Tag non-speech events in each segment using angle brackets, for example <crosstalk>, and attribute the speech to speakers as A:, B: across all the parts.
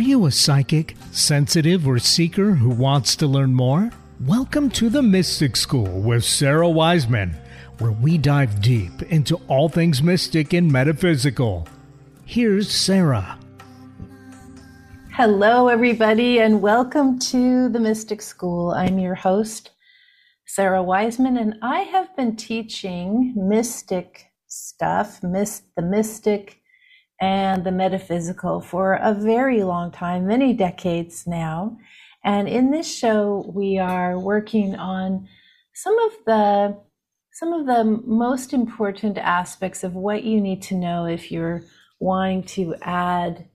A: Are you a psychic, sensitive, or seeker who wants to learn more? Welcome to the Mystic School with Sara Wiseman, where we dive deep into all things mystic and metaphysical. Here's Sara.
B: Hello, everybody, and welcome to the Mystic School. I'm your host, Sara Wiseman, and I have been teaching mystic stuff, myst- the mystic, and the metaphysical for a very long time, many decades now. And in this show, we are working on some of the some of the most important aspects of what you need to know if you're wanting to add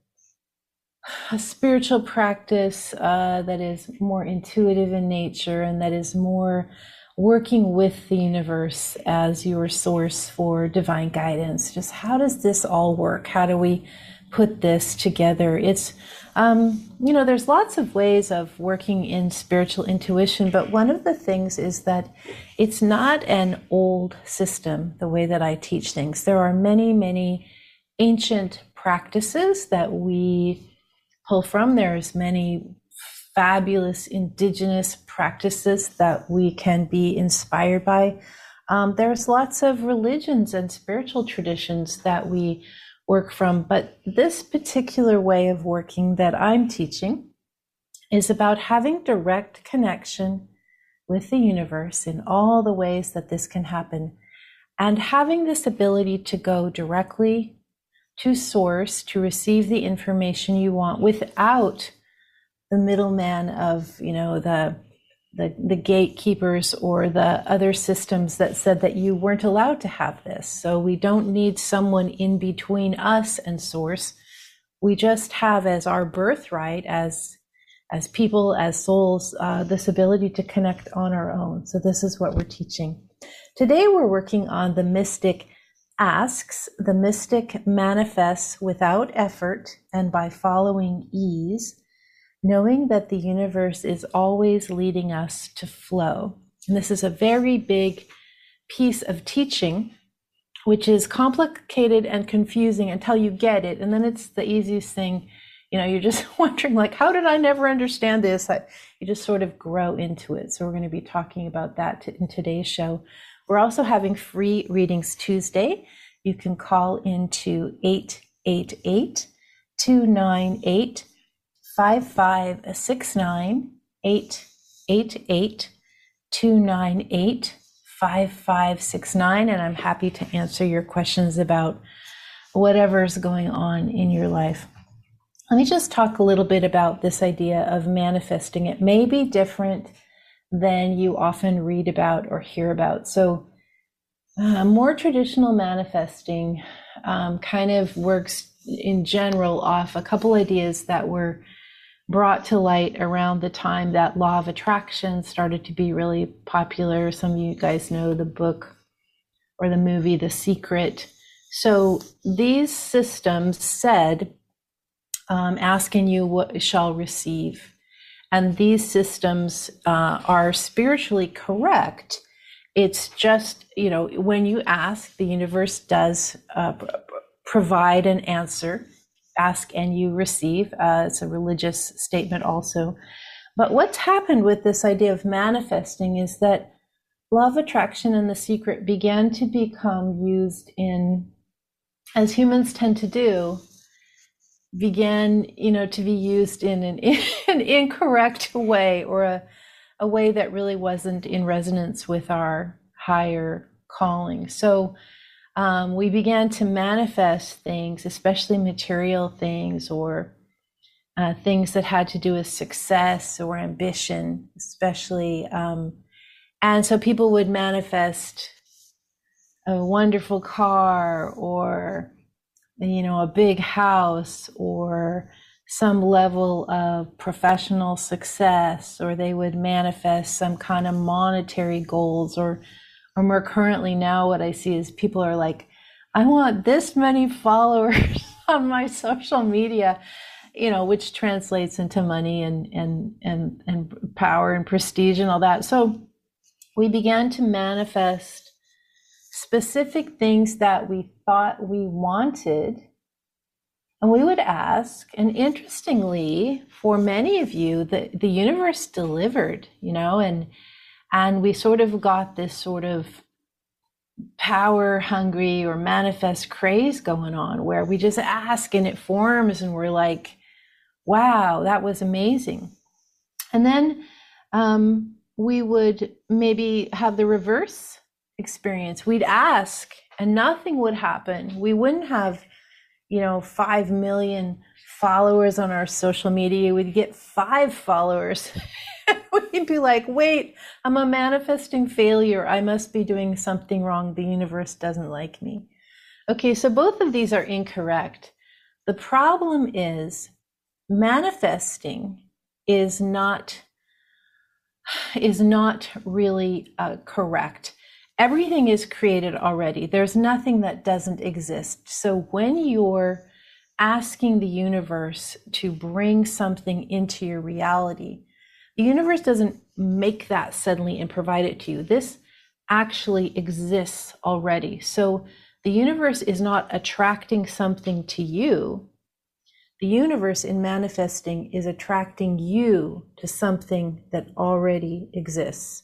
B: a spiritual practice uh, that is more intuitive in nature and that is more working with the universe as your source for divine guidance. Just how does this all work? How do we put this together? It's, um, you know, there's lots of ways of working in spiritual intuition, but one of the things is that it's not an old system, the way that I teach things. There are many, many ancient practices that we pull from. There's many fabulous indigenous practices that we can be inspired by. Um, there's lots of religions and spiritual traditions that we work from, but this particular way of working that I'm teaching is about having direct connection with the universe in all the ways that this can happen and having this ability to go directly to source to receive the information you want without the middleman of you know the the, the gatekeepers or the other systems that said that you weren't allowed to have this. So we don't need someone in between us and source. We just have as our birthright as as people, as souls, uh, this ability to connect on our own. So this is what we're teaching. Today we're working on the mystic asks, the mystic manifests without effort and by following ease knowing that the universe is always leading us to flow. And this is a very big piece of teaching, which is complicated and confusing until you get it. And then it's the easiest thing. You know, you're just <laughs> wondering, like, how did I never understand this? I, you just sort of grow into it. So, we're going to be talking about that in today's show. We're also having free readings Tuesday. You can call into 888 298 five five six nine eight eight eight two nine eight five five six nine, and I'm happy to answer your questions about whatever's going on in your life. Let me just talk a little bit about this idea of manifesting. It may be different than you often read about or hear about. So, uh, more traditional manifesting um, kind of works in general off a couple ideas that were brought to light around the time that law of attraction started to be really popular. Some of you guys know the book or the movie The Secret. So these systems said, um, asking you what shall receive. And these systems uh, are spiritually correct. It's just, you know, when you ask, the universe does uh, provide an answer ask and you receive. Uh, it's a religious statement also. But what's happened with this idea of manifesting is that law of attraction and the secret began to become used in, as humans tend to do, began, you know, to be used in an, <laughs> an incorrect way or a, a way that really wasn't in resonance with our higher calling. So um, we began to manifest things, especially material things or uh, things that had to do with success or ambition, especially. Um, and so people would manifest a wonderful car or, you know, a big house or some level of professional success, or they would manifest some kind of monetary goals or or more currently now what i see is people are like i want this many <laughs> followers on my social media you know which translates into money and and and and power and prestige and all that. So we began to manifest specific things that we thought we wanted. And we would ask, and interestingly, for many of you, the, the universe delivered, you know, and and we sort of got this sort of power hungry or manifest craze going on where we just ask and it forms and we're like, wow, that was amazing. And then um, we would maybe have the reverse experience. We'd ask and nothing would happen. We wouldn't have, you know, 5 million followers on our social media. We'd get five followers. <laughs> <laughs> We'd be like, wait, I'm a manifesting failure. I must be doing something wrong. The universe doesn't like me. Okay, so both of these are incorrect. The problem is manifesting is not <sighs> is not really uh, correct everything is created already. There's nothing that doesn't exist. So when you're asking the universe to bring something into your reality, the universe doesn't make that suddenly and provide it to you. This actually exists already. So the universe is not attracting something to you. The universe in manifesting is attracting you to something that already exists.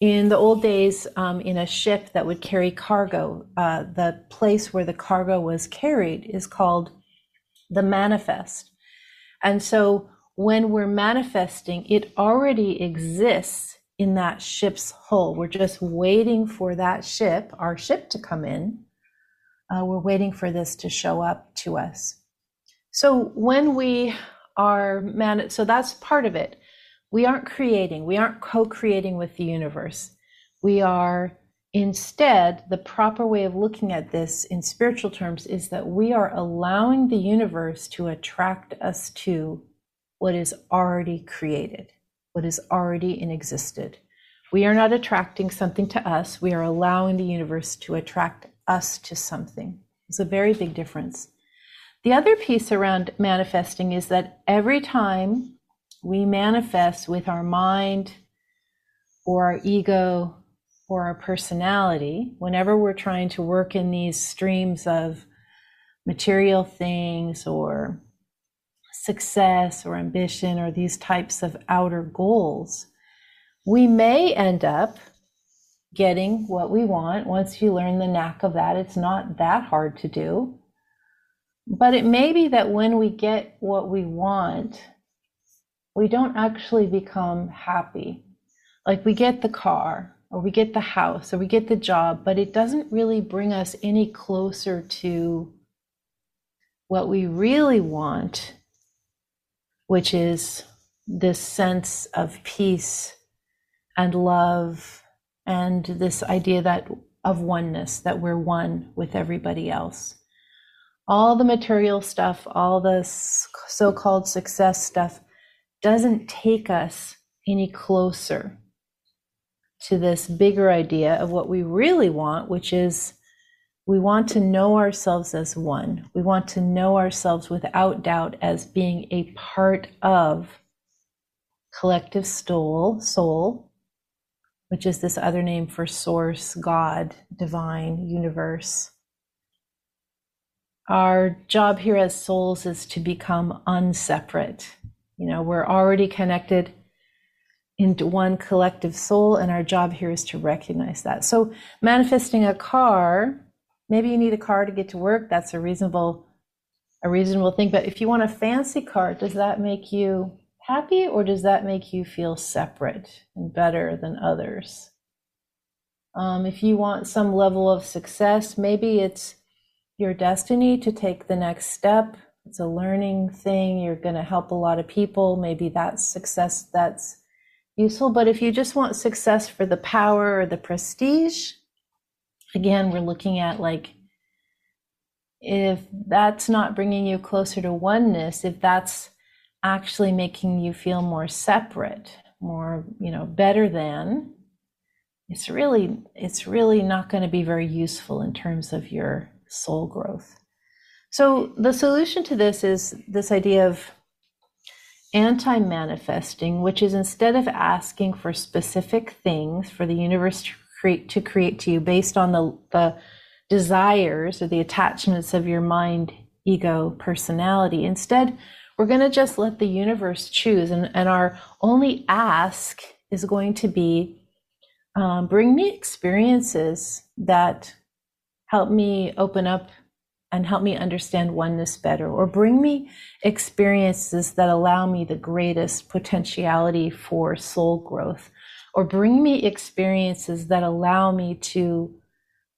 B: In the old days, um, in a ship that would carry cargo, uh, the place where the cargo was carried is called the manifest. And so when we're manifesting, it already exists in that ship's hull. We're just waiting for that ship, our ship, to come in. Uh, we're waiting for this to show up to us. So when we are man, so that's part of it we aren't creating, we aren't co creating with the universe. We are instead, the proper way of looking at this in spiritual terms is that we are allowing the universe to attract us to what is already created, what is already in existed. We are not attracting something to us, we are allowing the universe to attract us to something. It's a very big difference. The other piece around manifesting is that every time we manifest with our mind or our ego or our personality whenever we're trying to work in these streams of material things or success or ambition or these types of outer goals, we may end up getting what we want. Once you learn the knack of that, it's not that hard to do. But it may be that when we get what we want, we don't actually become happy. Like we get the car or we get the house or we get the job, but it doesn't really bring us any closer to what we really want, which is this sense of peace and love and this idea that of oneness that we're one with everybody else. All the material stuff all the so-called success stuff doesn't take us any closer to this bigger idea of what we really want, which is we want to know ourselves as one. We want to know ourselves without doubt as being a part of collective soul, soul, which is this other name for source, God, divine, universe. Our job here as souls is to become unseparate you know, we're already connected into one collective soul, and our job here is to recognize that. So, manifesting a car, maybe you need a car to get to work. That's a reasonable, a reasonable thing. But if you want a fancy car, does that make you happy, or does that make you feel separate and better than others? Um, if you want some level of success, maybe it's your destiny to take the next step it's a learning thing. You're going to help a lot of people. Maybe that's success that's useful. But if you just want success for the power or the prestige, again, we're looking at like, if that's not bringing you closer to oneness, if that's actually making you feel more separate, more, you know, better than, it's really, it's really not going to be very useful in terms of your soul growth. So the solution to this is this idea of anti manifesting, which is instead of asking for specific things for the universe to create to, create to you based on the, the desires or the attachments of your mind ego personality. Instead, we're going to just let the universe choose. And, and our only ask is going to be um, bring me experiences that help me open up and help me understand oneness better, or bring me experiences that allow me the greatest potentiality for soul growth, or bring me experiences that allow me to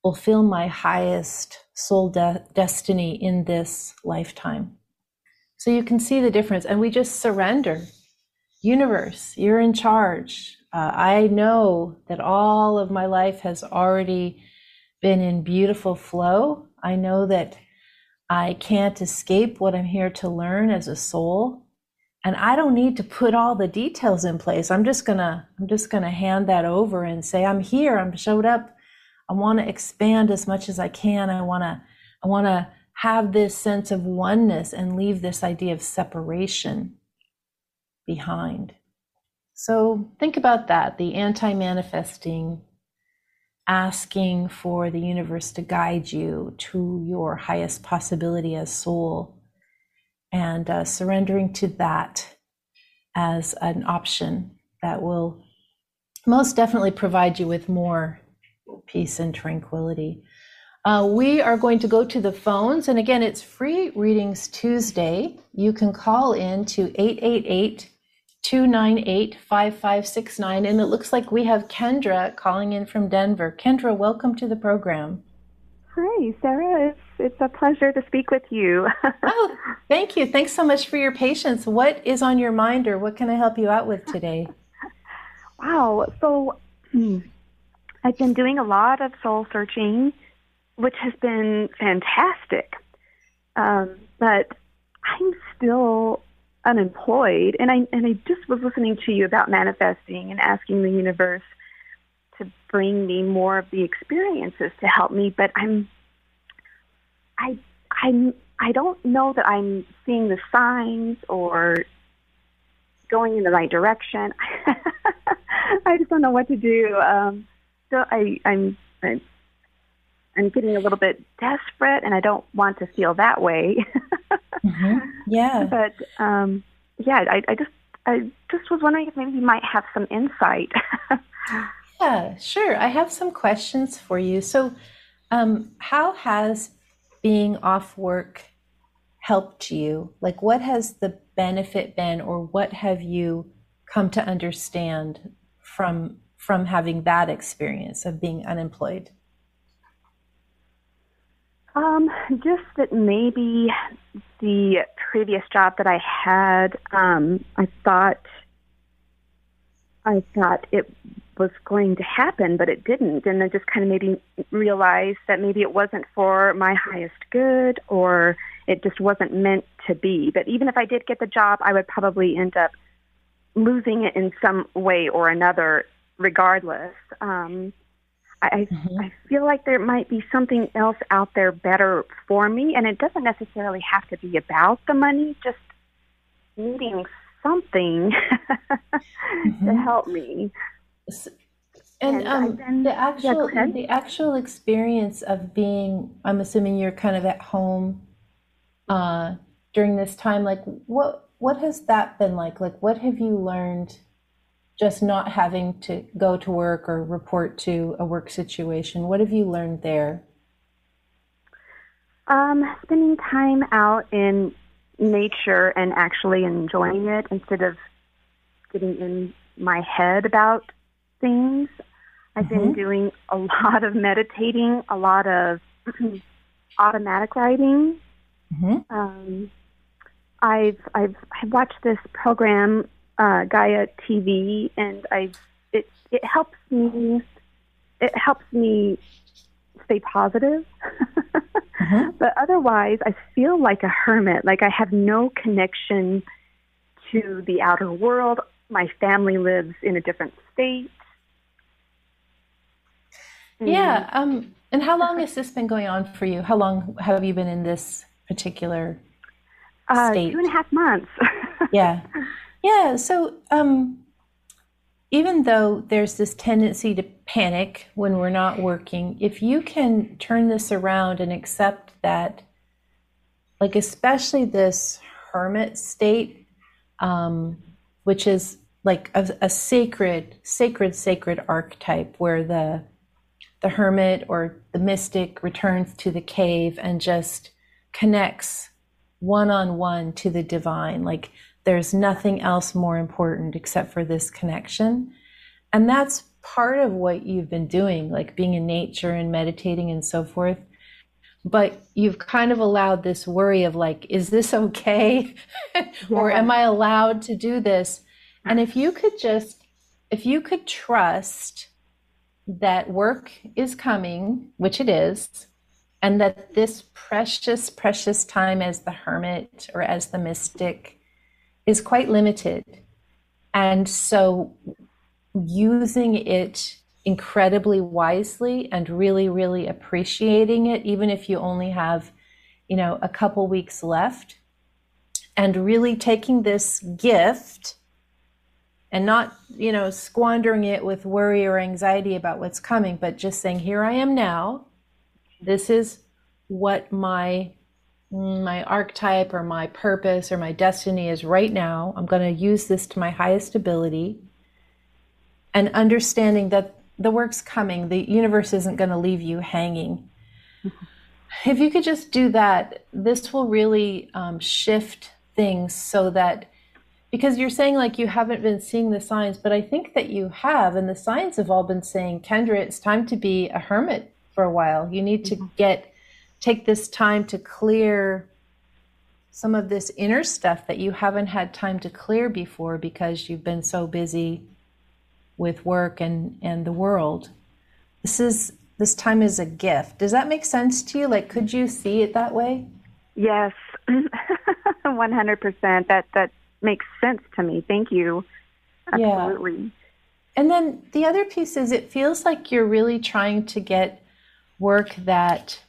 B: fulfill my highest soul de- destiny in this lifetime. So you can see the difference, and we just surrender. Universe, you're in charge. Uh, I know that all of my life has already been in beautiful flow. I know that I can't escape what I'm here to learn as a soul. And I don't need to put all the details in place. I'm just gonna, I'm just gonna hand that over and say, I'm here, I'm showed up. I want to expand as much as I can. I want to, I want to have this sense of oneness and leave this idea of separation behind. So think about that the anti manifesting, asking for the universe to guide you to your highest possibility as soul, and uh, surrendering to that as an option that will most definitely provide you with more peace and tranquility. Uh, we are going to go to the phones. And again, it's free readings Tuesday. You can call in to 888 298 5569. And it looks like we have Kendra calling in from Denver. Kendra, welcome to the program.
C: Hi, Sara. It's, it's a pleasure to speak with you. <laughs>
B: oh, thank you. Thanks so much for your patience. What is on your mind, or what can I help you out with today? <laughs>
C: wow. So, hmm, I've been doing a lot of soul searching, which has been fantastic. Um, but I'm still unemployed. And I and I just was listening to you about manifesting and asking the universe to bring me more of the experiences to help me, but I'm I I'm I don't know that I'm seeing the signs or going in the right direction. <laughs> I just don't know what to do. Um, so I, I'm, I'm I'm getting a little bit desperate, and I don't want to feel that way.
B: mm-hmm. Yeah. <laughs>
C: But um, yeah, I, I just I just was wondering if maybe you might have some insight. <laughs>
B: yeah, sure. I have some questions for you. So, um, how has being off work helped you? Like, what has the benefit been, or what have you come to understand from from having that experience of being unemployed?
C: Um, just that maybe the previous job that I had, um, I thought I thought it was going to happen, but it didn't, and then just kind of made me realize that maybe it wasn't for my highest good, or it just wasn't meant to be. But even if I did get the job, I would probably end up losing it in some way or another, regardless. Um, I, mm-hmm. I feel like there might be something else out there better for me, and it doesn't necessarily have to be about the money. Just needing something <laughs> mm-hmm. to help me.
B: And, and um, then, the actual yeah, the actual experience of being, I'm assuming you're kind of at home uh, during this time. Like, what what has that been like? Like, what have you learned? just not having to go to work or report to a work situation. What have you learned there?
C: Um, spending time out in nature and actually enjoying it instead of getting in my head about things. I've mm-hmm. been doing a lot of meditating, a lot of <clears throat> automatic writing. Mm-hmm. Um, I've I've I've watched this program uh, Gaia TV, and I it it helps me it helps me stay positive. mm-hmm. <laughs> But otherwise, I feel like a hermit. Like I have no connection to the outer world. My family lives in a different state.
B: Yeah. Um, and how long has <laughs> this been going on for you? How long have you been in this particular state?
C: Uh, two and a half months. <laughs>
B: yeah. Yeah. So, um, even though there's this tendency to panic when we're not working, if you can turn this around and accept that like especially this hermit state, um, which is like a, a sacred, sacred, sacred archetype where the the hermit or the mystic returns to the cave and just connects one on one to the divine. Like there's nothing else more important except for this connection. And that's part of what you've been doing, like being in nature and meditating and so forth. But you've kind of allowed this worry of like, is this okay? <laughs> Yeah. or am I allowed to do this? And if you could just, if you could trust that work is coming, which it is, and that this precious, precious time as the hermit or as the mystic is quite limited. And so using it incredibly wisely and really, really appreciating it, even if you only have, you know, a couple weeks left, and really taking this gift and not, you know, squandering it with worry or anxiety about what's coming, but just saying, here I am now. This is what my my archetype or my purpose or my destiny is right now. I'm going to use this to my highest ability. And understanding that the work's coming, the universe isn't going to leave you hanging. If you could just do that, this will really um, shift things so that because you're saying like you haven't been seeing the signs, but I think that you have, and the signs have all been saying, Kendra, it's time to be a hermit for a while. You need to mm-hmm. get take this time to clear some of this inner stuff that you haven't had time to clear before because you've been so busy with work and and the world. This is this time is a gift. Does that make sense to you? Like could you see it that way?
C: Yes. <laughs> 100% that that makes sense to me thank you absolutely
B: yeah. and then the other piece is it feels like you're really trying to get work that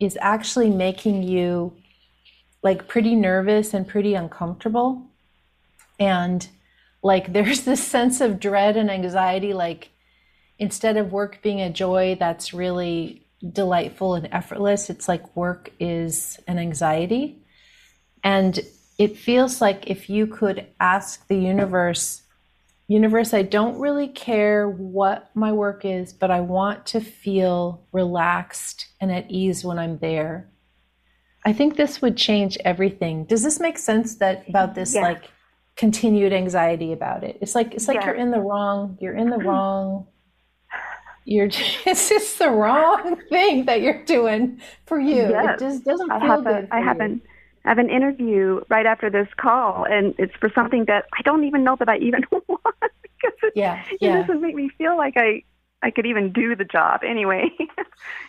B: is actually making you like pretty nervous and pretty uncomfortable. And like <laughs> there's this sense of dread and anxiety, like instead of work being a joy that's really delightful and effortless, it's like work is an anxiety. And it feels like if you could ask the universe, universe, I don't really care what my work is, but I want to feel relaxed and at ease when I'm there. I think this would change everything. Does this make sense that about this yeah. like continued anxiety about it? It's like it's like yeah. you're in the wrong, you're in the wrong you're <laughs> just, it's just the wrong thing that you're doing for you. Yes. It just doesn't feel I good.
C: I have an I have an interview right after this call, and it's for something that I don't even know that I even <laughs> want because it, yeah, yeah. it doesn't make me feel like I I could even do the job anyway. <laughs>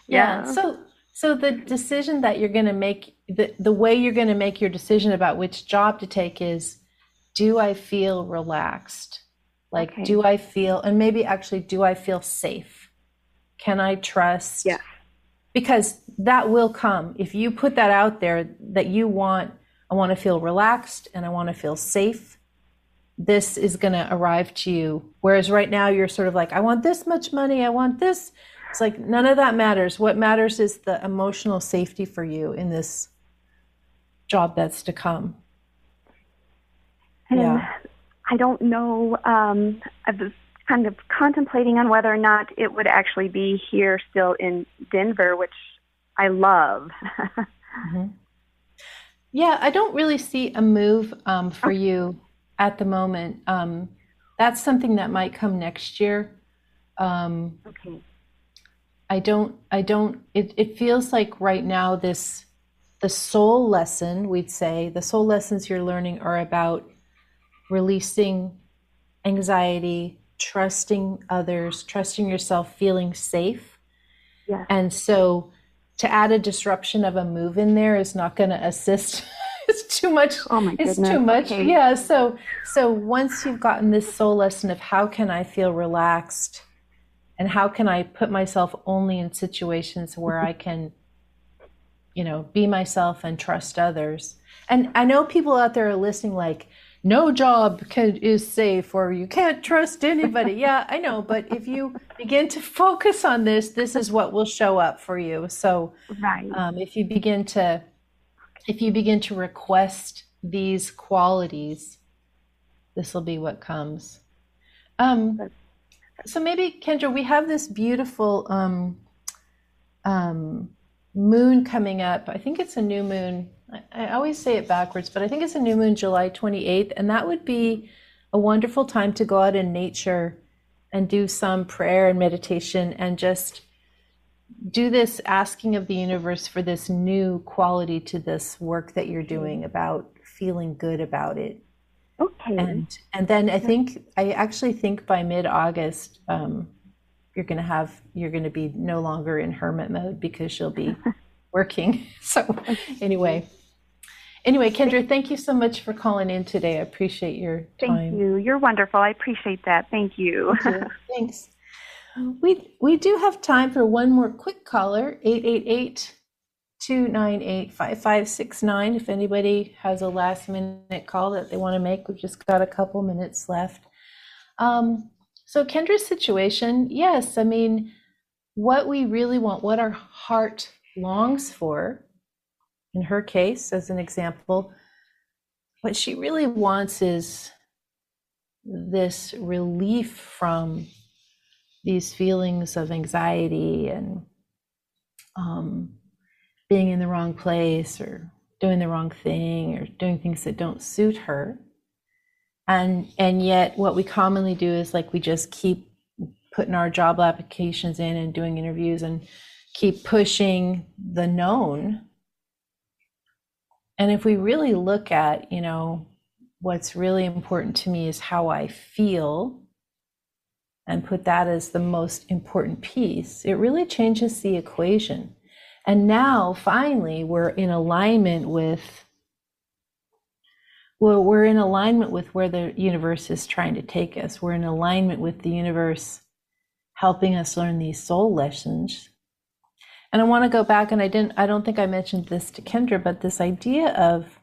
B: yeah. yeah. So so the decision that you're going to make the the way you're going to make your decision about which job to take is do I feel relaxed? Like okay. do I feel and maybe actually do I feel safe? Can I trust?
C: Yeah.
B: Because that will come if you put that out there that you want I want to feel relaxed and I want to feel safe this is going to arrive to you. Whereas right now you're sort of like, I want this much money, I want this. It's like none of that matters. What matters is the emotional safety for you in this job that's to come.
C: And yeah. I don't know. Um, I was kind of contemplating on whether or not it would actually be here still in Denver, which I love. <laughs> mm-hmm.
B: Yeah, I don't really see a move um, for you at the moment. Um, that's something that might come next year. Um, okay. I don't. I don't. It, it feels like right now this, the soul lesson we'd say the soul lessons you're learning are about releasing anxiety, trusting others, trusting yourself, feeling safe. Yeah. And so to add a disruption of a move in there is not going to assist <laughs> it's too much.
C: Oh my goodness.
B: It's too much. Okay. Yeah. So so once you've gotten this soul lesson of how can I feel relaxed and how can I put myself only in situations where I can, you know, be myself and trust others. And I know people out there are listening like, no job can, is safe or you can't trust anybody. yeah, I know. But if you <laughs> begin to focus on this, this is what will show up for you. So
C: right.
B: um, if you begin to if you begin to request these qualities, this will be what comes. Um, so maybe Kendra, we have this beautiful um, um, moon coming up. I think it's a new moon. I, I always say it backwards, but I think it's a new moon, July 28th, and that would be a wonderful time to go out in nature and do some prayer and meditation and just do this asking of the universe for this new quality to this work that you're doing about feeling good about it
C: Okay.
B: and and then I think I actually think by mid August um, you're going to have you're going to be no longer in hermit mode because she'll be <laughs> working. <laughs> So anyway, anyway, Kendra, thank you so much for calling in today. I appreciate your time.
C: Thank you. You're wonderful. I appreciate that. Thank you. <laughs>
B: Thanks. We we do have time for one more quick caller 888 298 5569 if anybody has a last minute call that they want to make we've just got a couple minutes left um, so kendra's situation yes i mean what we really want what our heart longs for in her case as an example what she really wants is this relief from these feelings of anxiety and um, being in the wrong place or doing the wrong thing or doing things that don't suit her and and yet what we commonly do is like we just keep putting our job applications in and doing interviews and keep pushing the known. And if we really look at you know what's really important to me is how i feel and put that as the most important piece it really changes the equation. And now finally we're in alignment with well, we're in alignment with where the universe is trying to take us. We're in alignment with the universe helping us learn these soul lessons. And I want to go back and I didn't I don't think I mentioned this to Kendra, but this idea of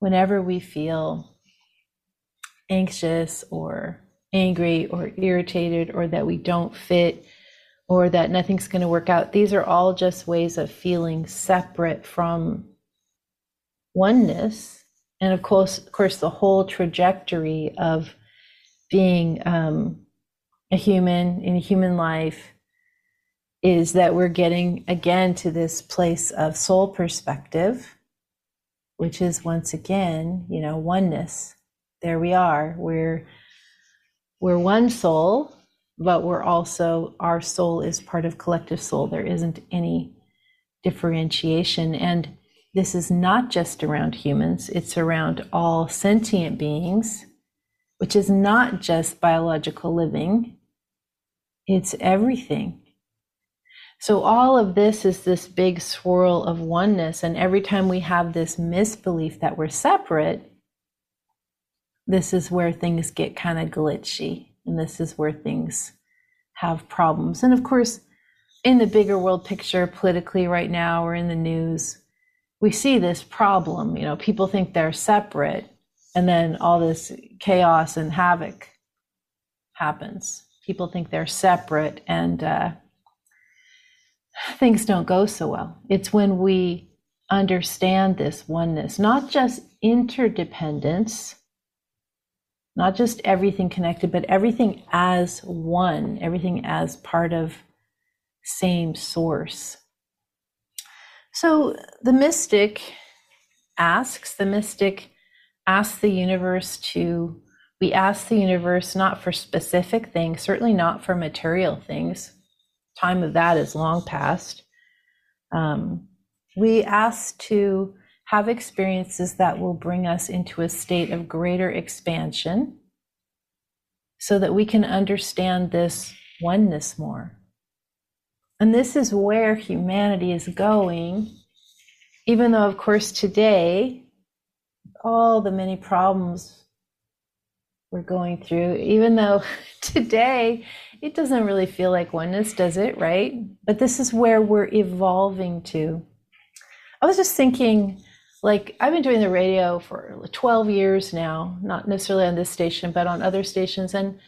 B: whenever we feel anxious or angry or irritated or that we don't fit or that nothing's going to work out. These are all just ways of feeling separate from oneness. And of course, of course, the whole trajectory of being um, a human in a human life is that we're getting again to this place of soul perspective, which is once again, you know, oneness. There we are. We're we're one soul but we're also our soul is part of collective soul there isn't any differentiation and this is not just around humans it's around all sentient beings which is not just biological living it's everything so all of this is this big swirl of oneness and every time we have this misbelief that we're separate this is where things get kind of glitchy and this is where things have problems. And of course, in the bigger world picture, politically right now or in the news, we see this problem. You know, people think they're separate, and then all this chaos and havoc happens. People think they're separate, and uh, things don't go so well. It's when we understand this oneness, not just interdependence not just everything connected, but everything as one, everything as part of same source. So the mystic asks, the mystic asks the universe to, we ask the universe not for specific things, certainly not for material things. Time of that is long past. Um, we ask to have experiences that will bring us into a state of greater expansion so that we can understand this oneness more. And this is where humanity is going, even though, of course, today, all the many problems we're going through, even though <laughs> today it doesn't really feel like oneness, does it, right? But this is where we're evolving to. I was just thinking like I've been doing the radio for 12 years now, not necessarily on this station, but on other stations. And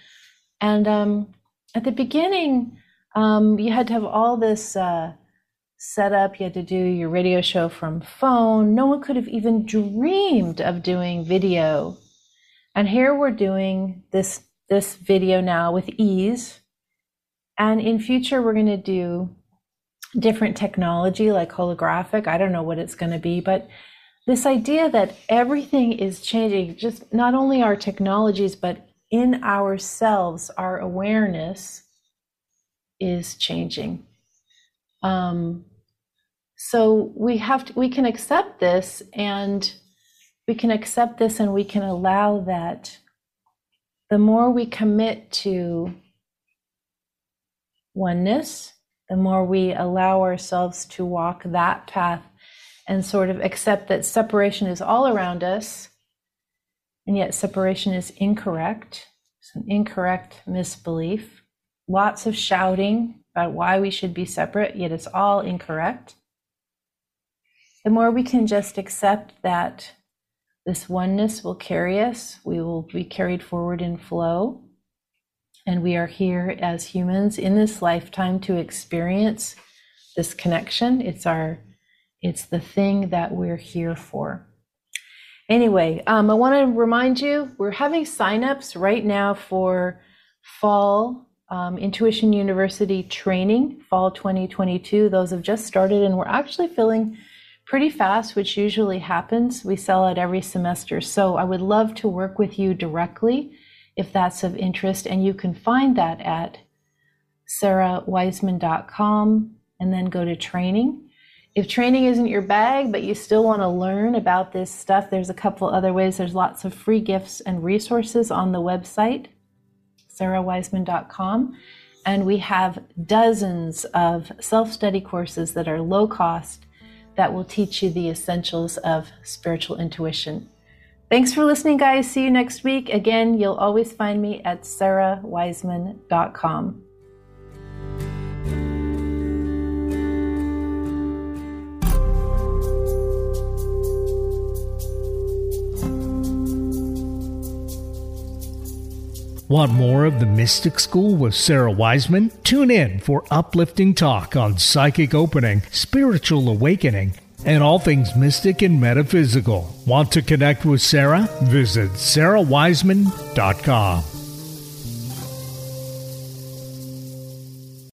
B: and um, at the beginning, um, you had to have all this uh, setup. You had to do your radio show from phone. No one could have even dreamed of doing video. And here we're doing this this video now with ease. And in future we're going to do different technology like holographic. I don't know what it's going to be, but this idea that everything is changing, just not only our technologies, but in ourselves, our awareness is changing. Um, so we have to, we can accept this and we can accept this and we can allow that the more we commit to oneness, the more we allow ourselves to walk that path and sort of accept that separation is all around us, and yet separation is incorrect. It's an incorrect misbelief. Lots of shouting about why we should be separate, yet it's all incorrect the more we can just accept that this oneness will carry us, we will be carried forward in flow. And we are here as humans in this lifetime to experience this connection. It's our, it's the thing that we're here for. Anyway, um, I want to remind you we're having signups right now for fall um, Intuition University training, fall 2022. Those have just started, and we're actually filling pretty fast, which usually happens. We sell out every semester. So I would love to work with you directly if that's of interest. And you can find that at sarawiseman.com and then go to training. If training isn't your bag, but you still want to learn about this stuff, there's a couple other ways. There's lots of free gifts and resources on the website, sarawiseman.com. And we have dozens of self study courses that are low cost that will teach you the essentials of spiritual intuition. Thanks for listening, guys. See you next week. Again, you'll always find me at sarawiseman.com.
A: Want more of the Mystic School with Sara Wiseman? Tune in for uplifting talk on psychic opening, spiritual awakening, and all things mystic and metaphysical. Want to connect with Sara? Visit sarawiseman.com.